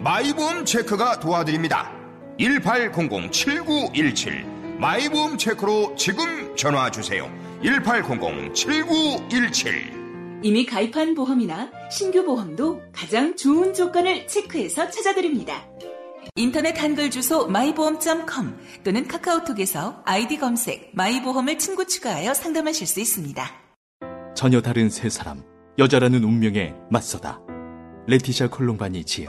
마이보험 체크가 도와드립니다 1800-7917 마이보험 체크로 지금 전화 주세요 1800-7917 이미 가입한 보험이나 신규 보험도 가장 좋은 조건을 체크해서 찾아드립니다. 인터넷 한글 주소 마이보험.com 또는 카카오톡에서 아이디 검색 마이보험을 친구 추가하여 상담하실 수 있습니다. 전혀 다른 세 사람, 여자라는 운명에 맞서다. 레티샤 콜롬바니 지음.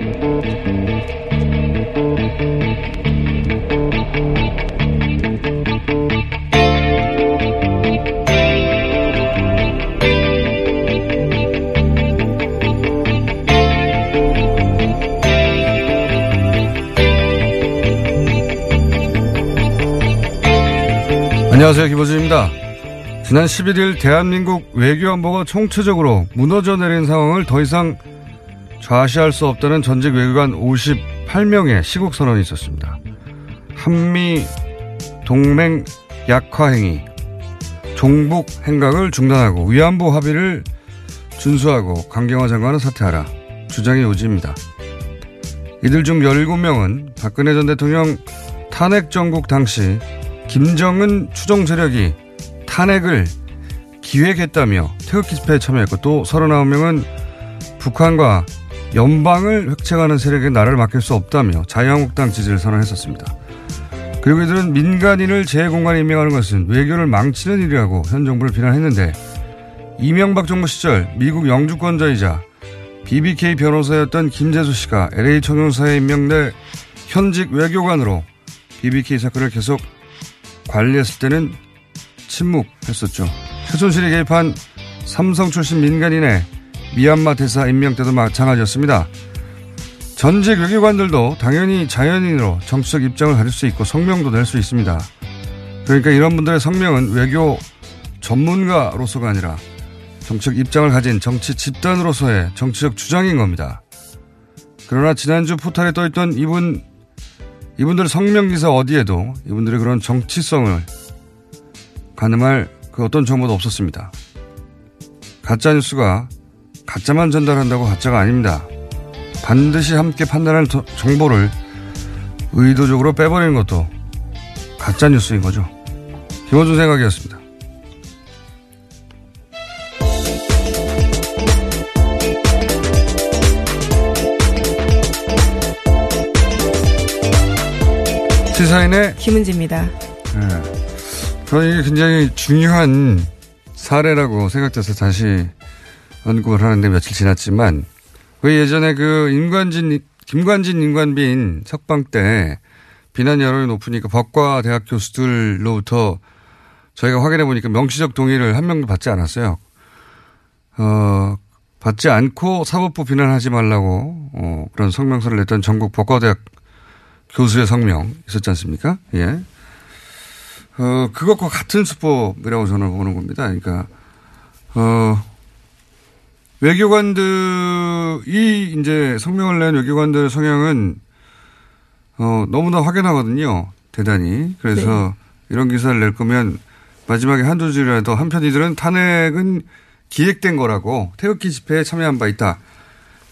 안녕하세요. 김호준입니다. 지난 11일 대한민국 외교안보가 총체적으로 무너져 내린 상황을 더 이상 좌시할 수 없다는 전직 외교관 58명의 시국 선언이 있었습니다. 한미 동맹 약화 행위, 종북 행각을 중단하고 위안부 합의를 준수하고 강경화 장관은 사퇴하라. 주장의 요지입니다. 이들 중 17명은 박근혜 전 대통령 탄핵 정국 당시 김정은 추종 세력이 탄핵을 기획했다며 태극기 집회에 참여했고 또 39명은 북한과 연방을 획책하는 세력에 나라를 맡길 수 없다며 자유한국당 지지를 선언했었습니다. 그리고 이들은 민간인을 재공간에 임명하는 것은 외교를 망치는 일이라고 현 정부를 비난했는데 이명박 정부 시절 미국 영주권자이자 BBK 변호사였던 김재수 씨가 LA 총영사에 임명돼 현직 외교관으로 BBK 사건을 계속 관리했을 때는 침묵했었죠. 최순실이 개입한 삼성 출신 민간인의 미얀마 대사 임명 때도 마찬가지였습니다. 전직 외교관들도 당연히 자연인으로 정치적 입장을 가질 수 있고 성명도 낼 수 있습니다. 그러니까 이런 분들의 성명은 외교 전문가로서가 아니라 정치적 입장을 가진 정치 집단으로서의 정치적 주장인 겁니다. 그러나 지난주 포탈에 떠있던 이분, 이분들 성명 기사 어디에도 이분들의 그런 정치성을 가늠할 그 어떤 정보도 없었습니다. 가짜뉴스가 가짜만 전달한다고 가짜가 아닙니다. 반드시 함께 판단할 정보를 의도적으로 빼버리는 것도 가짜 뉴스인 거죠. 김원준 생각이었습니다. 시사인의 김은지입니다. 네. 저는 이게 굉장히 중요한 사례라고 생각돼서 다시 언급을 하는데 며칠 지났지만 왜 예전에 그 임관진 김관진 임관빈 석방 때 비난 여론이 높으니까 법과 대학 교수들로부터 저희가 확인해 보니까 명시적 동의를 한 명도 받지 않았어요. 어, 받지 않고 사법부 비난하지 말라고 어, 그런 성명서를 냈던 전국 법과대학 교수의 성명 있었지 않습니까? 예. 어, 그것과 같은 수법이라고 저는 보는 겁니다. 그러니까, 어, 외교관들이 이제 성명을 낸 외교관들 성향은 어, 너무나 확연하거든요. 대단히. 그래서 네. 이런 기사를 낼 거면 마지막에 한두 줄이라도 한편이들은 탄핵은 기획된 거라고 태극기 집회에 참여한 바 있다.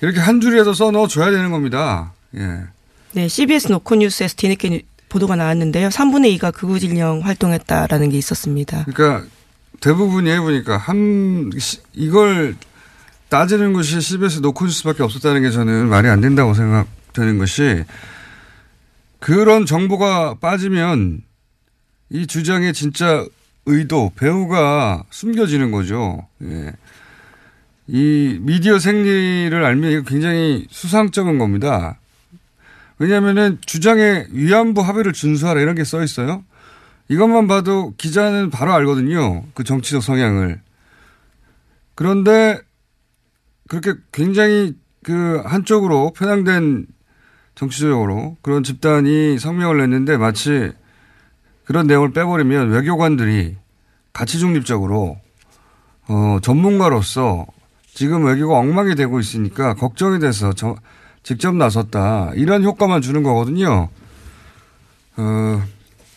이렇게 한 줄이라도 써 넣어줘야 되는 겁니다. 예. 네, CBS 노코 뉴스에서 뒤늦게 보도가 나왔는데요. 3분의 2가 극우진영 활동했다라는 게 있었습니다. 그러니까 대부분이 해보니까 한 이걸 따지는 것이 CBS 노코뉴스밖에 없었다는 게 저는 말이 안 된다고 생각되는 것이 그런 정보가 빠지면 이 주장의 진짜 의도, 배우가 숨겨지는 거죠. 예. 이 미디어 생리를 알면 이거 굉장히 수상적인 겁니다. 왜냐하면은 주장의 위안부 합의를 준수하라 이런 게 써 있어요. 이것만 봐도 기자는 바로 알거든요. 그 정치적 성향을. 그런데 그렇게 굉장히 그 한쪽으로 편향된 정치적으로 그런 집단이 성명을 냈는데 마치 그런 내용을 빼버리면 외교관들이 가치 중립적으로 어, 전문가로서 지금 외교가 엉망이 되고 있으니까 걱정이 돼서 저, 직접 나섰다. 이런 효과만 주는 거거든요. 어,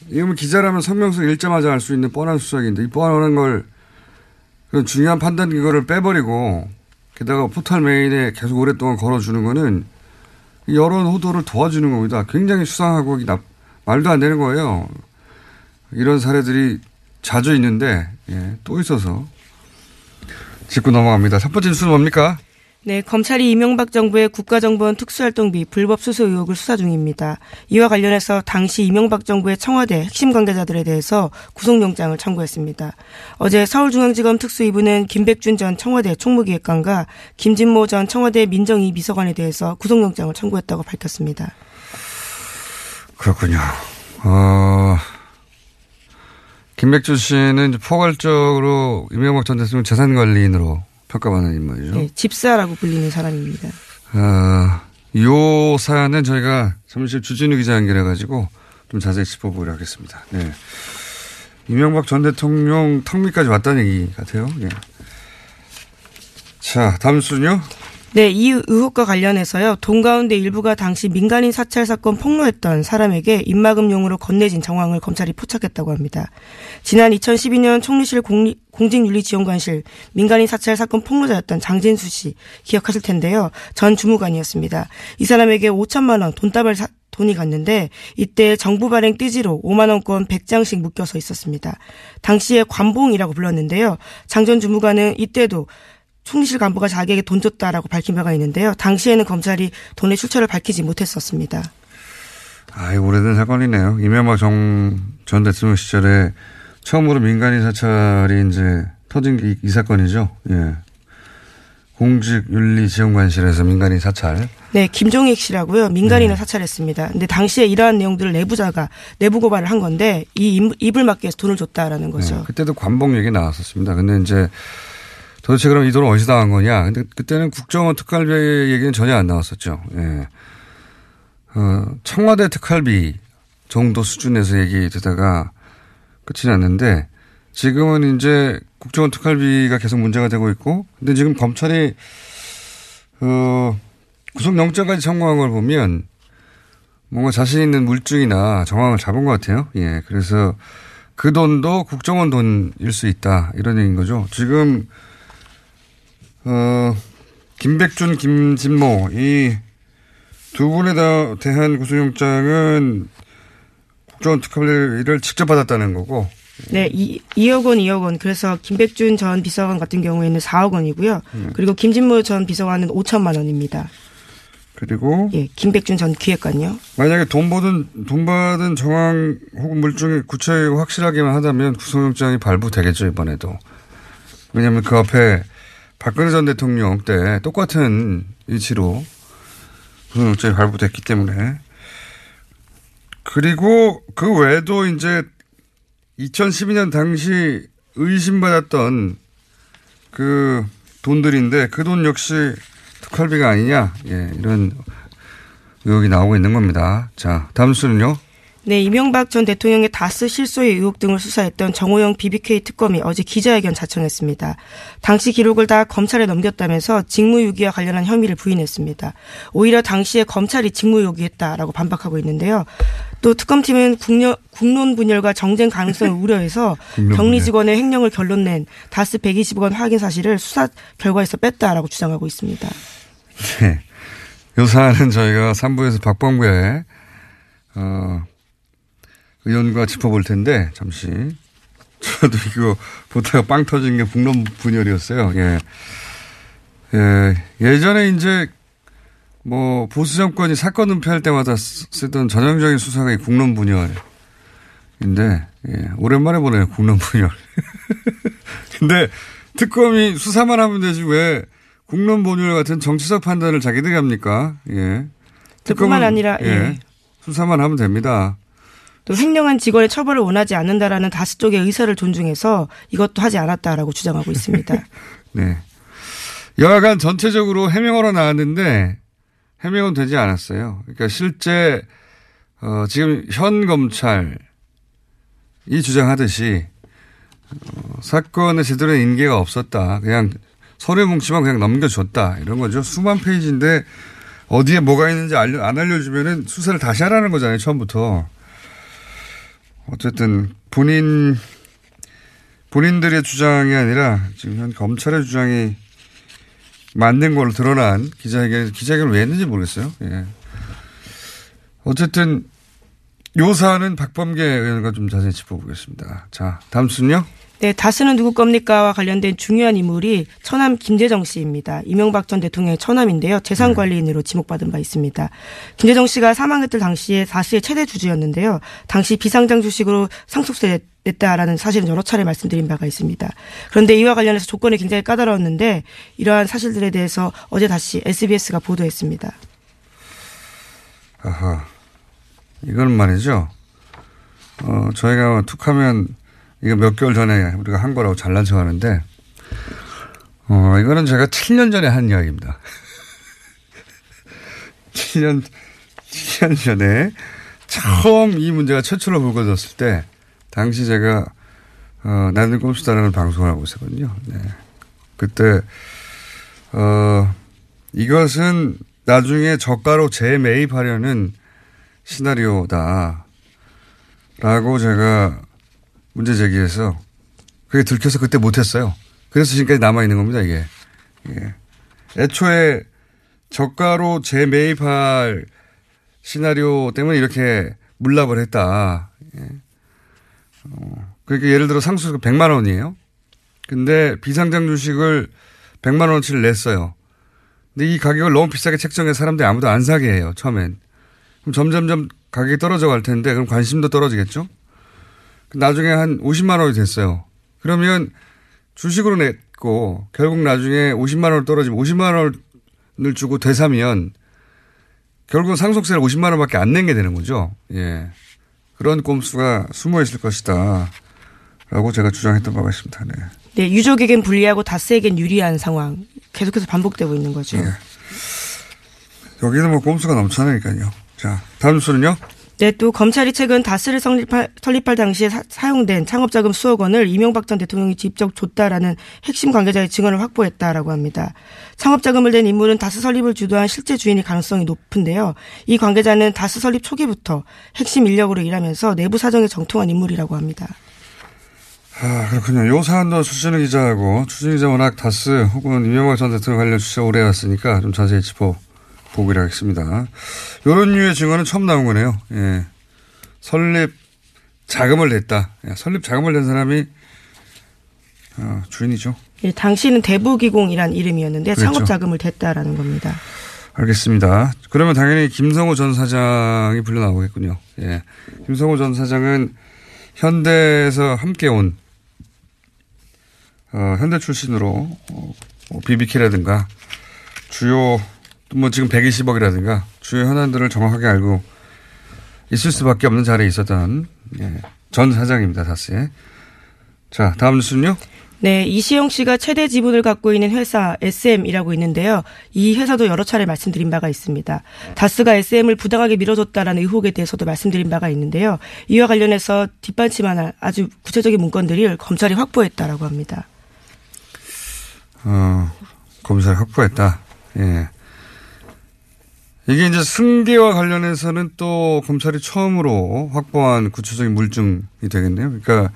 이건 기자라면 성명서 읽자마자 알 수 있는 뻔한 수작인데 이 뻔한 걸 그런 중요한 판단 기거를 빼버리고 게다가 포털 메일에 계속 오랫동안 걸어주는 거는 여론 호도를 도와주는 겁니다. 굉장히 수상하고 말도 안 되는 거예요. 이런 사례들이 자주 있는데 예, 또 있어서 짚고 넘어갑니다. 첫 번째 뉴스는 뭡니까? 네, 검찰이 이명박 정부의 국가정보원 특수활동비 불법 수수 의혹을 수사 중입니다. 이와 관련해서 당시 이명박 정부의 청와대 핵심 관계자들에 대해서 구속영장을 청구했습니다. 어제 서울중앙지검 특수 2부는 김백준 전 청와대 총무기획관과 김진모 전 청와대 민정위 비서관에 대해서 구속영장을 청구했다고 밝혔습니다. 그렇군요. 어, 김백준 씨는 포괄적으로 이명박 전 대통령 재산관리인으로 평가받는 인물이죠. 네, 집사라고 불리는 사람입니다. 어, 요 사안은 저희가 잠시 주진우 기자 연결해가지고 좀 자세히 짚어보기로 하겠습니다. 네. 이명박 전 대통령 턱밑까지 왔다는 얘기 같아요. 네. 자, 다음 순요. 네, 이 의혹과 관련해서요. 돈 가운데 일부가 당시 민간인 사찰 사건 폭로했던 사람에게 입막음용으로 건네진 정황을 검찰이 포착했다고 합니다. 지난 2012년 총리실 공리, 공직윤리지원관실 민간인 사찰 사건 폭로자였던 장진수 씨 기억하실 텐데요. 전 주무관이었습니다. 이 사람에게 5천만 원 돈다발 사, 돈이 갔는데 이때 정부 발행 띠지로 5만 원권 100장씩 묶여서 있었습니다. 당시에 관봉이라고 불렀는데요. 장전 주무관은 이때도 총리실 간부가 자기에게 돈 줬다라고 밝힌 바가 있는데요. 당시에는 검찰이 돈의 출처를 밝히지 못했었습니다. 아, 오래된 사건이네요. 이명박 전 대통령 시절에 처음으로 민간인 사찰이 이제 터진 이, 이 사건이죠. 예. 공직윤리지원관실에서 민간인 사찰. 네, 김종익 씨라고요. 민간인을 네. 사찰했습니다. 근데 당시에 이러한 내용들을 내부자가 내부 고발을 한 건데 이 입을 막기 위해서 돈을 줬다라는 거죠. 네, 그때도 관봉 얘기 나왔었습니다. 근데 이제 도대체 그럼 이 돈은 어디서 나간 거냐? 근데 그때는 국정원 특활비 얘기는 전혀 안 나왔었죠. 예. 어, 청와대 특활비 정도 수준에서 얘기되다가 끝이 났는데 지금은 이제 국정원 특활비가 계속 문제가 되고 있고 근데 지금 검찰이 어, 구속영장까지 청구한 걸 보면 뭔가 자신 있는 물증이나 정황을 잡은 것 같아요. 예. 그래서 그 돈도 국정원 돈일 수 있다. 이런 얘기인 거죠. 지금 어, 김백준, 김진모 이 두 분에 대한 구속영장은 국정원 특활비를 직접 받았다는 거고. 네, 2, 2억 원, 2억 원. 그래서 김백준 전 비서관 같은 경우에는 4억 원이고요. 음. 그리고 김진모 전 비서관은 5천만 원입니다. 그리고 예, 김백준 전 기획관요. 만약에 돈 받은 돈 받은 정황 혹은 물증이 구체적이고 확실하게만 하다면 구속영장이 발부되겠죠 이번에도. 왜냐하면 그 앞에 박근혜 전 대통령 때 똑같은 위치로 구속영장이 발부됐기 때문에 그리고 그 외에도 이제 2012년 당시 의심받았던 그 돈들인데 그 돈 역시 특활비가 아니냐 예, 이런 의혹이 나오고 있는 겁니다. 자 다음 수는요. 네, 이명박 전 대통령의 다스 실소의 의혹 등을 수사했던 정호영 BBK 특검이 어제 기자회견 자청했습니다. 당시 기록을 다 검찰에 넘겼다면서 직무유기와 관련한 혐의를 부인했습니다. 오히려 당시에 검찰이 직무유기했다라고 반박하고 있는데요. 또 특검팀은 국려, 국론 분열과 정쟁 가능성을 우려해서 격리 직원의 횡령을 결론낸 다스 120억 원 확인 사실을 수사 결과에서 뺐다라고 주장하고 있습니다. 네. 요 사안은 저희가 3부에서 박범계 어, 의원과 짚어볼 텐데 잠시 저도 이거 보다가 빵 터진 게 북론 분열이었어요. 예. 예, 예전에 이제 뭐 보수 정권이 사건 은폐할 때마다 쓰던 전형적인 수사가 이 국론 분열인데 예, 오랜만에 보네요 국론 분열. 근데 특검이 수사만 하면 되지 왜 국론 분열 같은 정치적 판단을 자기들이 합니까? 예. 특검만 아니라 예. 예. 수사만 하면 됩니다. 또 횡령한 직원의 처벌을 원하지 않는다라는 다스 쪽의 의사를 존중해서 이것도 하지 않았다라고 주장하고 있습니다. 네. 여하간 전체적으로 해명으로 나왔는데 해명은 되지 않았어요. 그러니까 실제 어, 지금 현 검찰이 주장하듯이 어, 사건에 제대로 인계가 없었다. 그냥 서류 뭉치만 그냥 넘겨줬다. 이런 거죠. 수만 페이지인데 어디에 뭐가 있는지 알려, 안 알려주면은 수사를 다시 하라는 거잖아요. 처음부터. 어쨌든 본인 본인들의 주장이 아니라 지금 현 검찰의 주장이 맞는 걸로 드러난 기자회견 기자회견을 왜 했는지 모르겠어요. 예. 어쨌든 요 사안은 박범계 의원과 좀 자세히 짚어보겠습니다. 자, 다음 순요. 네, 다스는 누구 겁니까와 관련된 중요한 인물이 처남 김재정 씨입니다. 이명박 전 대통령의 처남인데요. 재산관리인으로 지목받은 바 있습니다. 김재정 씨가 사망했을 당시에 다스의 최대 주주였는데요. 당시 비상장 주식으로 상속세 냈다라는 사실은 여러 차례 말씀드린 바가 있습니다. 그런데 이와 관련해서 조건이 굉장히 까다로웠는데 이러한 사실들에 대해서 어제 다시 SBS가 보도했습니다. 아하. 이건 말이죠. 어, 저희가 툭하면 이거 몇 개월 전에 우리가 한 거라고 잘난 척 하는데, 어, 이거는 제가 7년 전에 한 이야기입니다. 7년, 7년 전에 처음 이 문제가 최초로 불거졌을 때, 당시 제가, 어, 나는 꼼수다라는 방송을 하고 있었거든요. 네. 그때, 어, 이것은 나중에 저가로 재매입하려는 시나리오다. 라고 제가 문제 제기해서 그게 들켜서 그때 못했어요. 그래서 지금까지 남아있는 겁니다, 이게. 예. 애초에 저가로 재매입할 시나리오 때문에 이렇게 물납을 했다. 예. 어, 그러니까 예를 들어 상수가 100만 원이에요. 근데 비상장 주식을 100만 원어치를 냈어요. 근데 이 가격을 너무 비싸게 책정해 사람들이 아무도 안 사게 해요, 처음엔. 그럼 점점점 가격이 떨어져 갈 텐데 그럼 관심도 떨어지겠죠? 나중에 한 50만 원이 됐어요. 그러면 주식으로 냈고 결국 나중에 50만 원 떨어지면 50만 원을 주고 되사면 결국 상속세를 50만 원밖에 안 낸 게 되는 거죠. 예. 그런 꼼수가 숨어 있을 것이다. 라고 제가 주장했던 바가 있습니다. 네. 네, 유족에겐 불리하고 다스에겐 유리한 상황. 계속해서 반복되고 있는 거죠. 예. 여기는 뭐 꼼수가 넘쳐나니까요. 자, 다음 수는요? 네, 또 검찰이 최근 다스를 설립할, 설립할 당시에 사, 용된 창업자금 수억 원을 이명박 전 대통령이 직접 줬다라는 핵심 관계자의 증언을 확보했다라고 합니다. 창업자금을 낸 인물은 다스 설립을 주도한 실제 주인일 가능성이 높은데요. 이 관계자는 다스 설립 초기부터 핵심 인력으로 일하면서 내부 사정에 정통한 인물이라고 합니다. 아, 그렇군요. 요 사안도 추진우 기자하고 추진우 기자 워낙 다스 혹은 이명박 전 대통령 관련 취재 오래 해왔으니까 좀 자세히 짚어 보기로 하겠습니다. 이런 류의 증언은 처음 나온 거네요. 예. 설립 자금을 냈다. 예. 설립 자금을 낸 사람이 어, 주인이죠. 예, 당시는 대부기공이란 이름이었는데 그렇죠. 창업 자금을 댔다라는 겁니다. 알겠습니다. 그러면 당연히 김성호 전 사장이 불려 나오겠군요. 예. 김성호 전 사장은 현대에서 함께 온 어, 현대 출신으로 어, BBK라든가 뭐 주요 뭐 지금 120억이라든가 주요 현안들을 정확하게 알고 있을 수밖에 없는 자리에 있었던 예, 전 사장입니다. 다스에. 자, 다음 뉴스는요? 네, 이시영 씨가 최대 지분을 갖고 있는 회사 SM이라고 있는데요. 이 회사도 여러 차례 말씀드린 바가 있습니다. 다스가 SM을 부당하게 밀어줬다라는 의혹에 대해서도 말씀드린 바가 있는데요. 이와 관련해서 뒷받침하는 아주 구체적인 문건들을 검찰이 확보했다라고 합니다. 어, 검찰이 확보했다. 예. 이게 이제 승계와 관련해서는 또 검찰이 처음으로 확보한 구체적인 물증이 되겠네요. 그러니까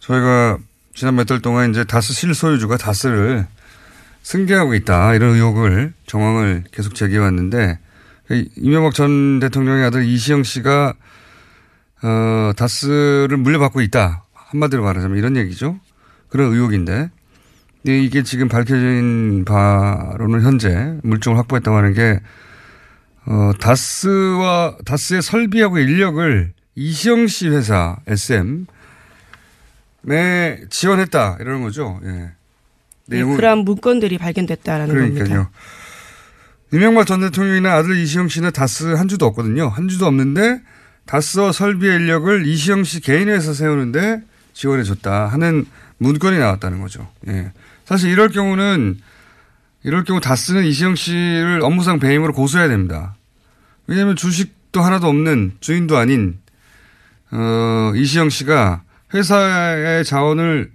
저희가 지난 몇 달 동안 이제 다스 실소유주가 다스를 승계하고 있다. 이런 의혹을, 정황을 계속 제기해왔는데, 이명박 전 대통령의 아들 이시영 씨가, 어, 다스를 물려받고 있다. 한마디로 말하자면 이런 얘기죠. 그런 의혹인데, 이게 지금 밝혀진 바로는 현재 물증을 확보했다고 하는 게, 어, 다스와, 다스의 설비하고 인력을 이시영 씨 회사, SM, 네, 지원했다. 이러는 거죠. 예. 네, 그러한 문건들이 발견됐다라는 그러니까요. 겁니다. 이명박 전 대통령이나 아들 이시영 씨는 다스 한 주도 없거든요. 한 주도 없는데 다스와 설비의 인력을 이시영 씨 개인 회사 세우는데 지원해 줬다 하는 문건이 나왔다는 거죠. 예. 사실 이럴 경우는 이럴 경우 다스는 이시영 씨를 업무상 배임으로 고소해야 됩니다. 왜냐하면 주식도 하나도 없는 주인도 아닌 어, 이시영 씨가 회사의 자원을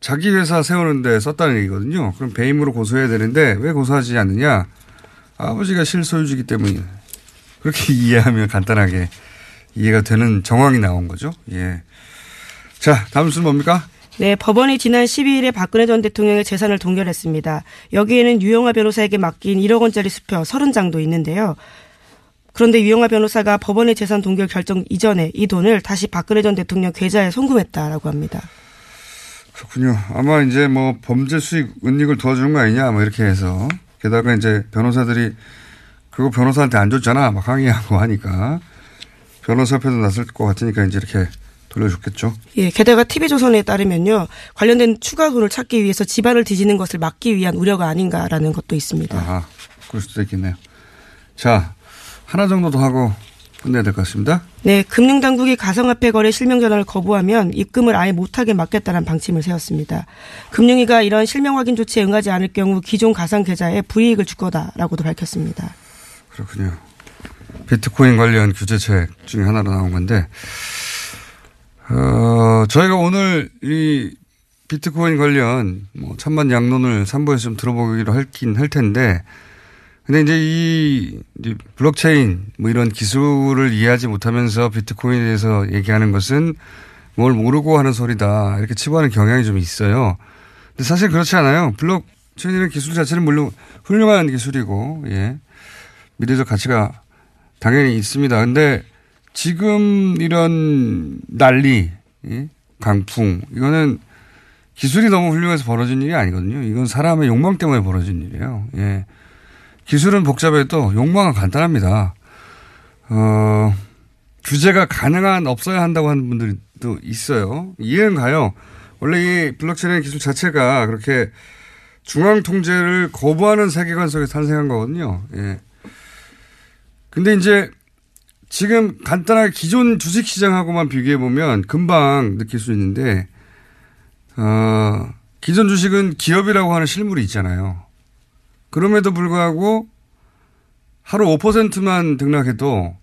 자기 회사 세우는데 썼다는 얘기거든요. 그럼 배임으로 고소해야 되는데 왜 고소하지 않느냐? 아버지가 실소유주기 때문에 그렇게 이해하면 간단하게 이해가 되는 정황이 나온 거죠. 예. 자, 다음 순 뭡니까? 네, 법원이 지난 12일에 박근혜 전 대통령의 재산을 동결했습니다. 여기에는 유영아 변호사에게 맡긴 1억 원짜리 수표 30장도 있는데요. 그런데 유영아 변호사가 법원의 재산 동결 결정 이전에 이 돈을 다시 박근혜 전 대통령 계좌에 송금했다라고 합니다. 그렇군요. 아마 이제 뭐 범죄 수익 은닉을 도와주는 거 아니냐 뭐 이렇게 해서 게다가 이제 변호사들이 그거 변호사한테 안 줬잖아 막 항의하고 하니까 변호사 협회도 나설 것 같으니까 이제 이렇게 돌려줬겠죠. 예, 게다가 TV조선에 따르면요. 관련된 추가 돈을 찾기 위해서 집안을 뒤지는 것을 막기 위한 우려가 아닌가라는 것도 있습니다. 아, 그럴 수도 있겠네요. 자, 하나 정도 더 하고 끝내야 될 것 같습니다. 네, 금융당국이 가상화폐 거래 실명 전환을 거부하면 입금을 아예 못하게 막겠다는 방침을 세웠습니다. 금융위가 이런 실명 확인 조치에 응하지 않을 경우 기존 가상 계좌에 불이익을 줄 거다라고도 밝혔습니다. 그렇군요. 비트코인 관련 규제책 중에 하나로 나온 건데, 어, 저희가 오늘 이 비트코인 관련 뭐 찬반 양론을 3부에서 좀 들어보기로 할긴 할 텐데, 근데 이제 이 블록체인 뭐 이런 기술을 이해하지 못하면서 비트코인에 대해서 얘기하는 것은 뭘 모르고 하는 소리다. 이렇게 치부하는 경향이 좀 있어요. 근데 사실 그렇지 않아요. 블록체인이라는 기술 자체는 물론 훌륭한 기술이고, 예. 미래적 가치가 당연히 있습니다. 근데 지금 이런 난리, 예? 강풍, 이거는 기술이 너무 훌륭해서 벌어진 일이 아니거든요. 이건 사람의 욕망 때문에 벌어진 일이에요. 예. 기술은 복잡해도 욕망은 간단합니다. 어, 규제가 가능한 없어야 한다고 하는 분들도 있어요. 이해는 가요. 원래 이 블록체인 기술 자체가 그렇게 중앙 통제를 거부하는 세계관 속에서 탄생한 거거든요. 예. 근데 이제 지금 간단하게 기존 주식 시장하고만 비교해 보면 금방 느낄 수 있는데, 어, 기존 주식은 기업이라고 하는 실물이 있잖아요. 그럼에도 불구하고 하루 5%만 등락해도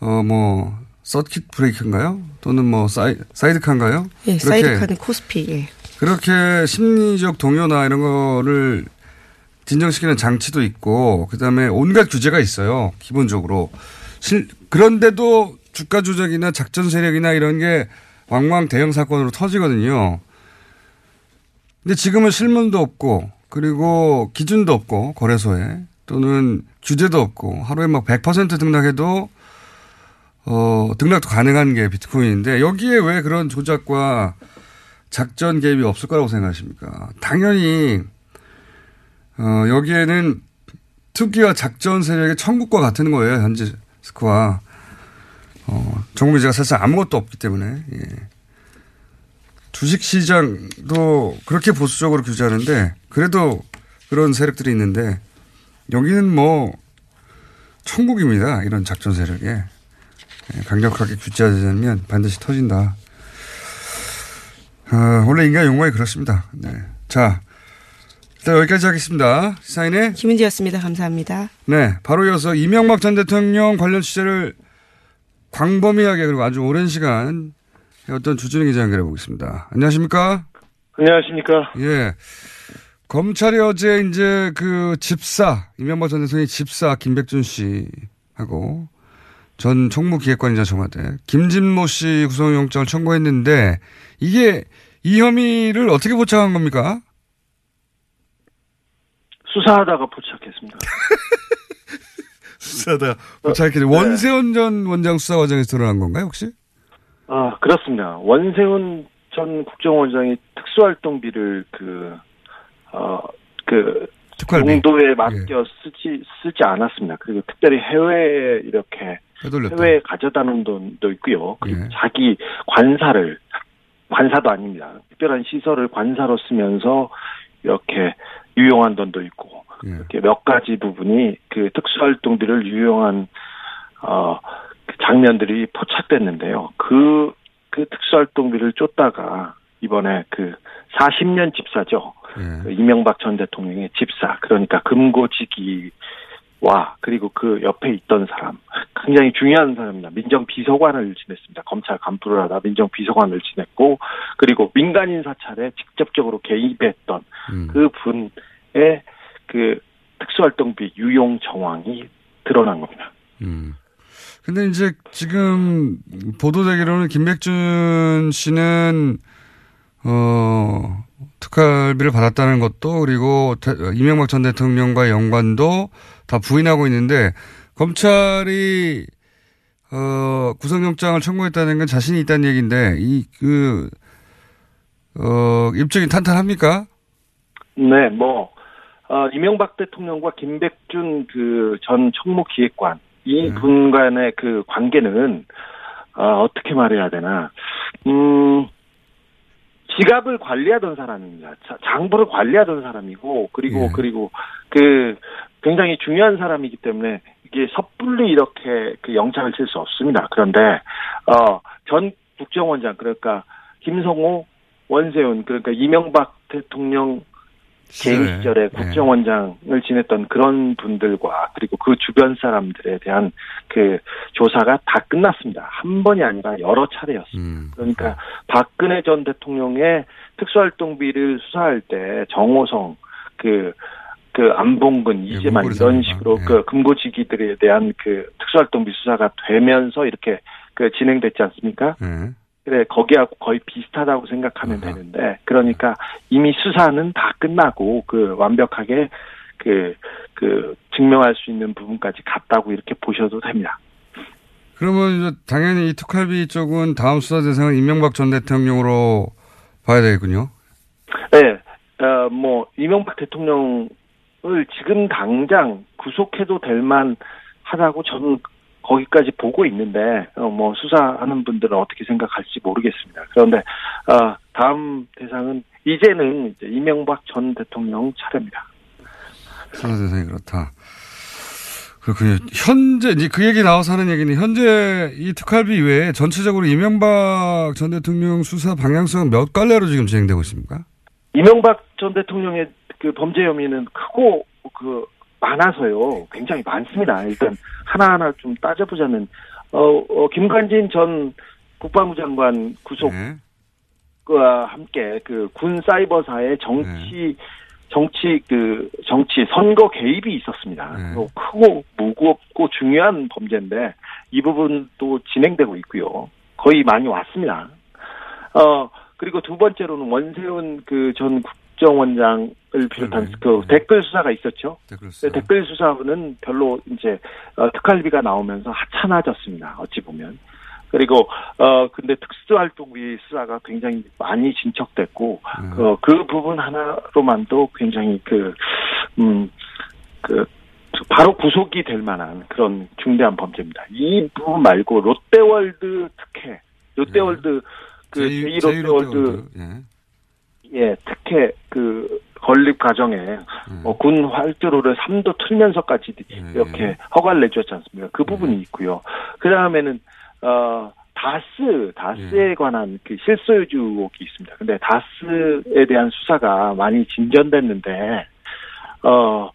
어 뭐 서킷 브레이크인가요? 또는 뭐 사이, 사이드카인가요? 예, 사이드카는 코스피. 예. 그렇게 심리적 동요나 이런 거를 진정시키는 장치도 있고 그 다음에 온갖 규제가 있어요. 기본적으로. 실, 그런데도 주가 조작이나 작전 세력이나 이런 게 왕왕 대형 사건으로 터지거든요. 근데 지금은 실문도 없고 그리고 기준도 없고 거래소에 또는 규제도 없고 하루에 막 100% 등락해도 어, 등락도 가능한 게 비트코인인데 여기에 왜 그런 조작과 작전 개입이 없을 거라고 생각하십니까? 당연히 어, 여기에는 투기와 작전 세력의 천국과 같은 거예요. 현재 스코어. 어, 정부제가 사실 아무것도 없기 때문에. 예. 주식 시장도 그렇게 보수적으로 규제하는데 그래도 그런 세력들이 있는데 여기는 뭐 천국입니다. 이런 작전 세력에 예, 강력하게 규제하지 않으면 반드시 터진다. 아, 원래 인간 용어에 그렇습니다. 네. 자, 일단 여기까지 하겠습니다. 시사인의 김은지였습니다. 감사합니다. 네, 바로 이어서 이명박 전 대통령 관련 취재를 광범위하게 그리고 아주 오랜 시간 어떤 주진우 기자 연결해 보겠습니다. 안녕하십니까? 안녕하십니까? 예. 검찰이 어제 이제 그 집사, 이명박 전 대통령의 집사 김백준 씨하고 전 총무기획관이자 청와대 김진모 씨 구속영장을 청구했는데 이게 이 혐의를 어떻게 포착한 겁니까? 수사하다가 포착했습니다. 수사하다 포착했 원세훈 전 원장 수사 과정에서 드러난 건가요 혹시? 아 그렇습니다. 원세훈 전 국정원장이 특수활동비를 그 어, 그 특활비. 용도에 맡겨 쓰지 쓰지 않았습니다. 그리고 특별히 해외에 이렇게 해돌렸다. 해외에 가져다 놓은 돈도 있고요. 그리고 예. 자기 관사를 관사도 아닙니다. 특별한 시설을 관사로 쓰면서 이렇게 유용한 돈도 있고 예. 이렇게 몇 가지 부분이 그 특수활동비를 유용한 어, 그 장면들이 포착됐는데요. 그, 그 특수활동비를 쫓다가 이번에 그 40년 집사죠. 예. 그 이명박 전 대통령의 집사. 그러니까 금고지기 와 그리고 그 옆에 있던 사람. 굉장히 중요한 사람입니다. 민정 비서관을 지냈습니다. 검찰 간부를 하다 민정 비서관을 지냈고 그리고 민간인 사찰에 직접적으로 개입했던 음. 그 분의 그 특수활동비 유용 정황이 드러난 겁니다. 음. 근데 이제 지금 보도되기로는 김백준 씨는 어 특활비를 받았다는 것도 그리고 대- 이명박 전 대통령과의 연관도 다 부인하고 있는데 검찰이 어 구속영장을 청구했다는 건 자신이 있다는 얘기인데 이 그 어, 입증이 탄탄합니까? 네, 뭐 어, 이명박 대통령과 김백준 그 전 총무기획관 이 분 간의 그 관계는 어, 어떻게 말해야 되나? 음, 지갑을 관리하던 사람입니다. 자- 장부를 관리하던 사람이고 그리고 그리고 그 굉장히 중요한 사람이기 때문에 이게 섣불리 이렇게 그 영장을 칠 수 없습니다. 그런데 어, 전 국정원장 그러니까 김성호 원세훈 그러니까 이명박 대통령 개인 시절에, 시절에 네. 국정원장을 지냈던 그런 분들과 그리고 그 주변 사람들에 대한 그 조사가 다 끝났습니다. 한 번이 아니라 여러 차례였습니다. 그러니까 박근혜 전 대통령의 특수활동비를 수사할 때 정호성 그 그 안봉근 이재만 문고리 이런 식으로 예. 그 금고지기들에 대한 그 특수활동비 수사가 되면서 이렇게 그 진행됐지 않습니까? 네. 그래 거기하고 거의 비슷하다고 생각하면 되는데 그러니까 이미 수사는 다 끝나고 그 완벽하게 그그 증명할 수 있는 부분까지 갔다고 이렇게 보셔도 됩니다. 그러면 당연히 이 특활비 쪽은 다음 수사 대상은 이명박 전 대통령으로 봐야 되겠군요. 네, 어, 뭐 이명박 대통령 을 지금 당장 구속해도 될 만 하다고 저는 거기까지 보고 있는데 어, 뭐 수사하는 분들은 어떻게 생각할지 모르겠습니다. 그런데 어, 다음 대상은 이제는 이제 이명박 전 대통령 차례입니다. 수사 대상이 그렇다. 그렇군요. 현재 이제 그 얘기 나와서 하는 얘기는 현재 이 특활비 외에 전체적으로 이명박 전 대통령 수사 방향성은 몇 갈래로 지금 진행되고 있습니까? 이명박 전 대통령의 그 범죄 혐의는 크고 그 많아서요. 굉장히 많습니다. 일단 하나하나 좀 따져보자면 어, 어 김관진 전 국방부 장관 구속과 함께 그 군 사이버사의 정치 정치 그 정치 선거 개입이 있었습니다. 또 크고 무겁고 중요한 범죄인데 이 부분도 진행되고 있고요. 거의 많이 왔습니다. 어 그리고 두 번째로는 원세훈 그 전 국정원장을 비롯한 그 댓글 수사가 있었죠. 댓글 수사. 댓글 수사는 별로 이제 어, 특활비가 나오면서 하찮아졌습니다. 어찌 보면. 그리고 어 근데 특수활동비 수사가 굉장히 많이 진척됐고 그, 그 부분 하나로만도 굉장히 그 음 그 바로 구속이 될 만한 그런 중대한 범죄입니다. 이 부분 말고 롯데월드 특혜, 롯데월드 그 제2 롯데월드 예 특혜 그 건립 과정에 어, 군 활주로를 3도 틀면서까지 이렇게 허가를 내주었지 않습니까? 그 부분이 있고요. 그 다음에는 어, 다스, 다스에 관한 그 실소유주 의혹이 있습니다. 근데 다스에 대한 수사가 많이 진전됐는데, 어,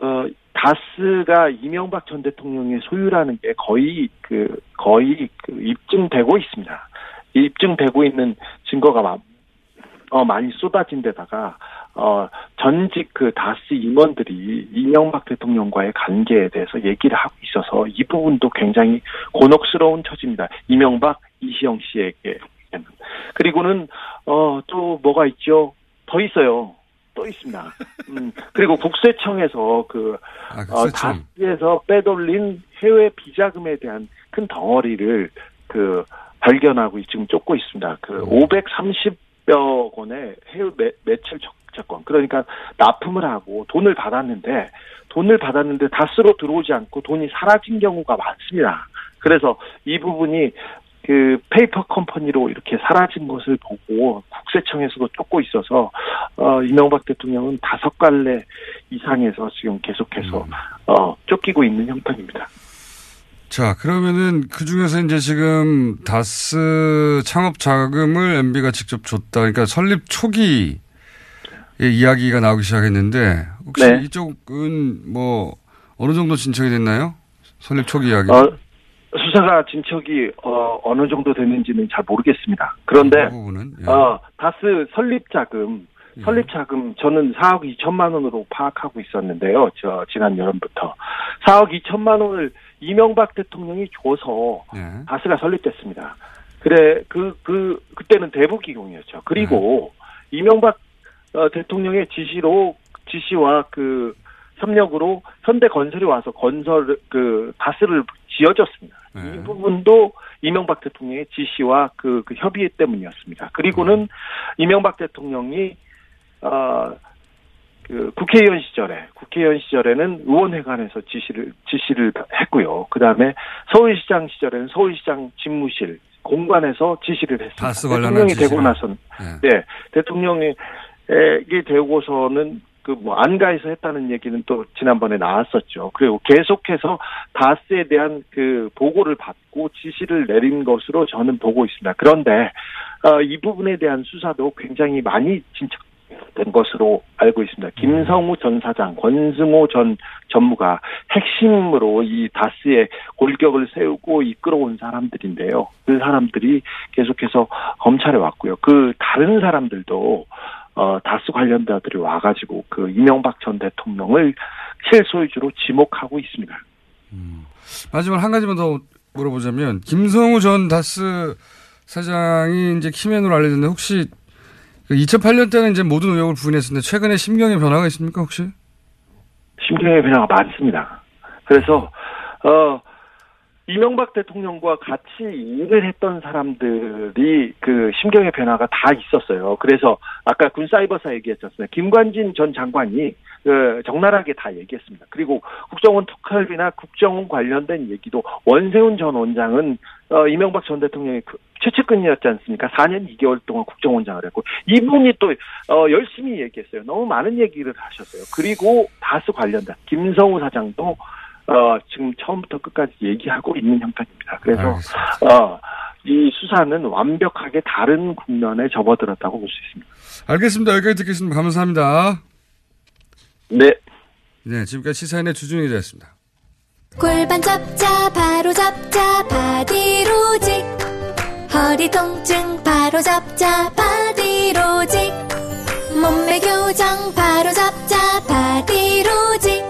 어, 다스가 이명박 전 대통령의 소유라는 게 거의 그, 거의 그 입증되고 있습니다. 입증되고 있는 증거가 마, 어, 많이 쏟아진 데다가, 어, 전직 그 다스 임원들이 이명박 대통령과의 관계에 대해서 얘기를 하고 있어서 이 부분도 굉장히 곤혹스러운 처지입니다. 이명박, 이시영 씨에게. 그리고는, 어, 또 뭐가 있죠? 더 있어요. 또 있습니다. 음, 그리고 국세청에서 그, 아, 어, 국세청. 다스에서 빼돌린 해외 비자금에 대한 큰 덩어리를 그, 발견하고 지금 쫓고 있습니다. 그, 530 여 건의 해외 매, 매출 적자권. 그러니까 납품을 하고 돈을 받았는데, 돈을 받았는데 다스로 들어오지 않고 돈이 사라진 경우가 많습니다. 그래서 이 부분이 그 페이퍼 컴퍼니로 이렇게 사라진 것을 보고 국세청에서도 쫓고 있어서 어 이명박 대통령은 다섯 갈래 이상에서 지금 계속해서 어 쫓기고 있는 형편입니다. 자, 그러면은 그 중에서 이제 지금 다스 창업 자금을 MB가 직접 줬다. 그러니까 설립 초기의 이야기가 나오기 시작했는데 혹시 네. 이쪽은 뭐 어느 정도 진척이 됐나요? 설립 초기 이야기. 어 수사가 진척이 어 어느 정도 됐는지는 잘 모르겠습니다. 그런데 그 부분은 예. 어 다스 설립 자금 설립 자금 저는 4억 2천만 원으로 파악하고 있었는데요. 저 지난 여름부터 4억 2천만 원을 이명박 대통령이 줘서 예. 다스가 설립됐습니다. 그래 그그 그때는 대북 기공이었죠. 그리고 이명박 어, 대통령의 지시로 지시와 그 협력으로 현대 건설이 와서 건설 그 다스를 지어줬습니다. 이 부분도 이명박 대통령의 지시와 그, 그 협의 때문이었습니다. 그리고는 이명박 대통령이 어, 그 국회의원 시절에 국회의원 시절에는 의원회관에서 지시를 지시를 했고요. 그 다음에 서울시장 시절에는 서울시장 집무실 공관에서 지시를 했습니다. 대통령이 되고 지시를. 나선 네 대통령이 에게 되고서는 그 뭐 안가에서 했다는 얘기는 또 지난번에 나왔었죠. 그리고 계속해서 다스에 대한 그 보고를 받고 지시를 내린 것으로 저는 보고 있습니다. 그런데 어, 이 부분에 대한 수사도 굉장히 많이 진척 된 것으로 알고 있습니다. 김성우 전 사장, 권승호 전 전무가 핵심으로 이 다스의 골격을 세우고 이끌어온 사람들인데요. 그 사람들이 계속해서 검찰에 왔고요. 그 다른 사람들도 어, 다수 관련자들이 와가지고 그 이명박 전 대통령을 실소유주로 지목하고 있습니다. 마지막 한 가지만 더 물어보자면 김성우 전 다스 사장이 이제 키맨으로 알려졌는데 혹시 2008년 때는 이제 모든 의혹을 부인했었는데 최근에 심경의 변화가 있습니까 혹시? 심경의 변화가 많습니다. 그래서 어 이명박 대통령과 같이 일을 했던 사람들이 그 심경의 변화가 다 있었어요. 그래서 아까 군 사이버사 얘기했었어요. 김관진 전 장관이 그 적나라하게 다 얘기했습니다. 그리고 국정원 특활비나 국정원 관련된 얘기도 원세훈 전 원장은 어, 이명박 전 대통령의 그 최측근이었지 않습니까? 4년 2개월 동안 국정원장을 했고 이분이 또 어, 열심히 얘기했어요. 너무 많은 얘기를 하셨어요. 그리고 다스 관련된 김성우 사장도 어, 지금 처음부터 끝까지 얘기하고 있는 형편입니다. 그래서 어, 이 수사는 완벽하게 다른 국면에 접어들었다고 볼 수 있습니다. 알겠습니다. 여기까지 듣겠습니다. 감사합니다. 네. 네, 지금까지 시사인의 주진우 기자였습니다. 골반 잡자 바로 잡자 바디로직 허리 통증 바로 잡자 바디로직 몸매 교정 바로 잡자 바디로직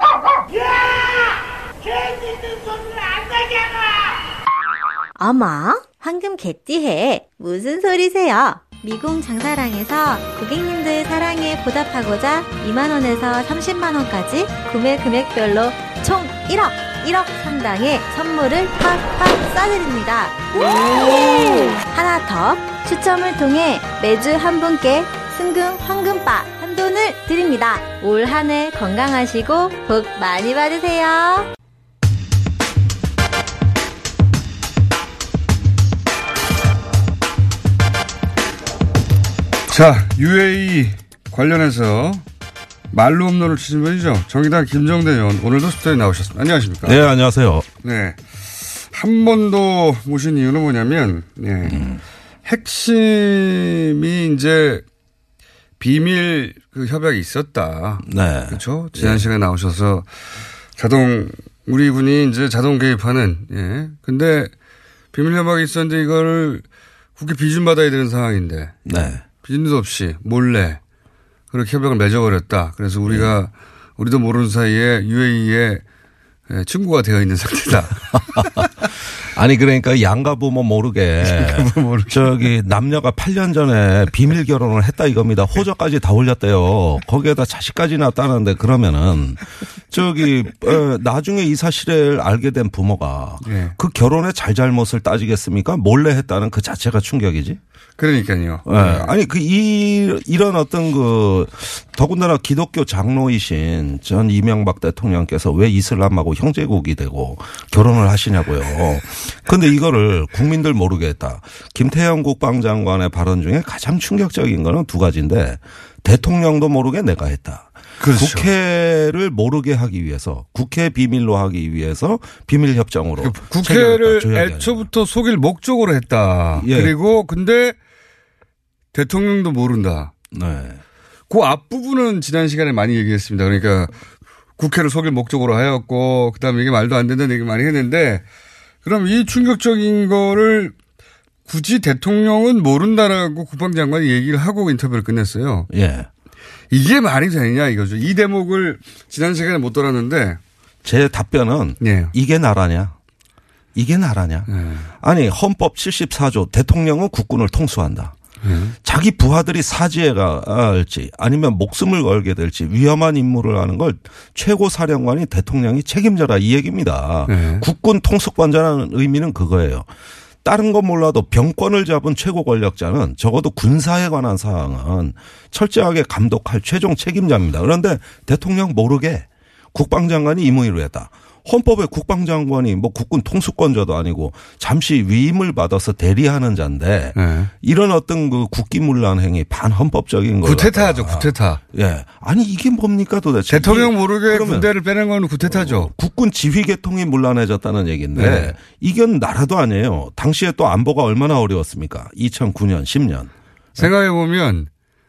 야! 어머, 황금 개띠해. 무슨 소리세요? 미궁 장사랑에서 고객님들 사랑에 보답하고자 2만원에서 30만원까지 구매 금액별로 총 1억, 1억 상당의 선물을 팍팍 쏴드립니다. 하나 더, 추첨을 통해 매주 한 분께 승금 황금바 한 돈을 드립니다. 올 한 해 건강하시고 복 많이 받으세요. 자, UAE 관련해서 말로 홈런을 치신 분이죠. 정의당 김정대 의원 오늘도 스튜디오에 나오셨습니다. 안녕하십니까? 네, 안녕하세요. 네. 한 번 더 모신 이유는 뭐냐면, 네. 핵심이 이제 비밀 그 협약이 있었다. 네. 그렇죠. 지난 시간에 나오셔서 자동 우리 군이 이제 자동 개입하는 예. 근데 비밀 협약이 있었는데 이거를 국회 비준 받아야 되는 상황인데. 네. 비준도 없이 몰래 그렇게 협약을 맺어버렸다. 그래서 우리가 우리도 모르는 사이에 UAE에 예, 친구가 되어 있는 상태다. 아니 그러니까 양가 부모 모르게 저기 남녀가 8년 전에 비밀 결혼을 했다 이겁니다. 호적까지 다 올렸대요. 거기에다 자식까지 낳았다는데 그러면은 저기 어, 나중에 이 사실을 알게 된 부모가 예. 그 결혼의 잘잘못을 따지겠습니까? 몰래 했다는 그 자체가 충격이지. 그러니까요. 예. 아니 그 이 이런 어떤 그 더군다나 기독교 장로이신 전 이명박 대통령께서 왜 이슬람하고 형제국이 되고 결혼을 하시냐고요. 근데 이거를 국민들 모르게 했다. 김태형 국방장관의 발언 중에 가장 충격적인 거는 두 가지인데 대통령도 모르게 내가 했다. 그렇죠. 국회를 모르게 하기 위해서 국회 비밀로 하기 위해서 비밀 협정으로 그 국회를 애초부터 속일 목적으로 했다. 예. 그리고 근데 대통령도 모른다. 네. 그 앞부분은 지난 시간에 많이 얘기했습니다. 그러니까 국회를 속일 목적으로 하였고 그다음에 이게 말도 안 된다는 얘기 많이 했는데 그럼 이 충격적인 거를 굳이 대통령은 모른다라고 국방장관이 얘기를 하고 인터뷰를 끝냈어요. 예. 이게 말이 되느냐 이거죠. 이 대목을 지난 시간에 못 돌았는데 제 답변은 예. 이게 나라냐? 이게 나라냐? 아니 헌법 74조 대통령은 국군을 통수한다. 자기 부하들이 사지에 갈지 아니면 목숨을 걸게 될지 위험한 임무를 하는 걸 최고 사령관이 대통령이 책임져라 이 얘기입니다. 국군 통수권자라는 의미는 그거예요. 다른 건 몰라도 병권을 잡은 최고 권력자는 적어도 군사에 관한 사항은 철저하게 감독할 최종 책임자입니다. 그런데 대통령 모르게 국방장관이 임의로 했다. 헌법에 국방장관이 뭐 국군 통수권자도 아니고 잠시 위임을 받아서 대리하는 자인데 네. 이런 어떤 그 국기문란 행위 반헌법적인 거 구테타죠, 구테타. 예. 아니 이게 뭡니까 도대체. 대통령 모르게 군대를 빼낸 건 구테타죠. 국군 지휘 계통이 문란해졌다는 얘기인데 네. 이건 나라도 아니에요. 당시에 또 안보가 얼마나 어려웠습니까? 2009년, 10년. 생각해 보면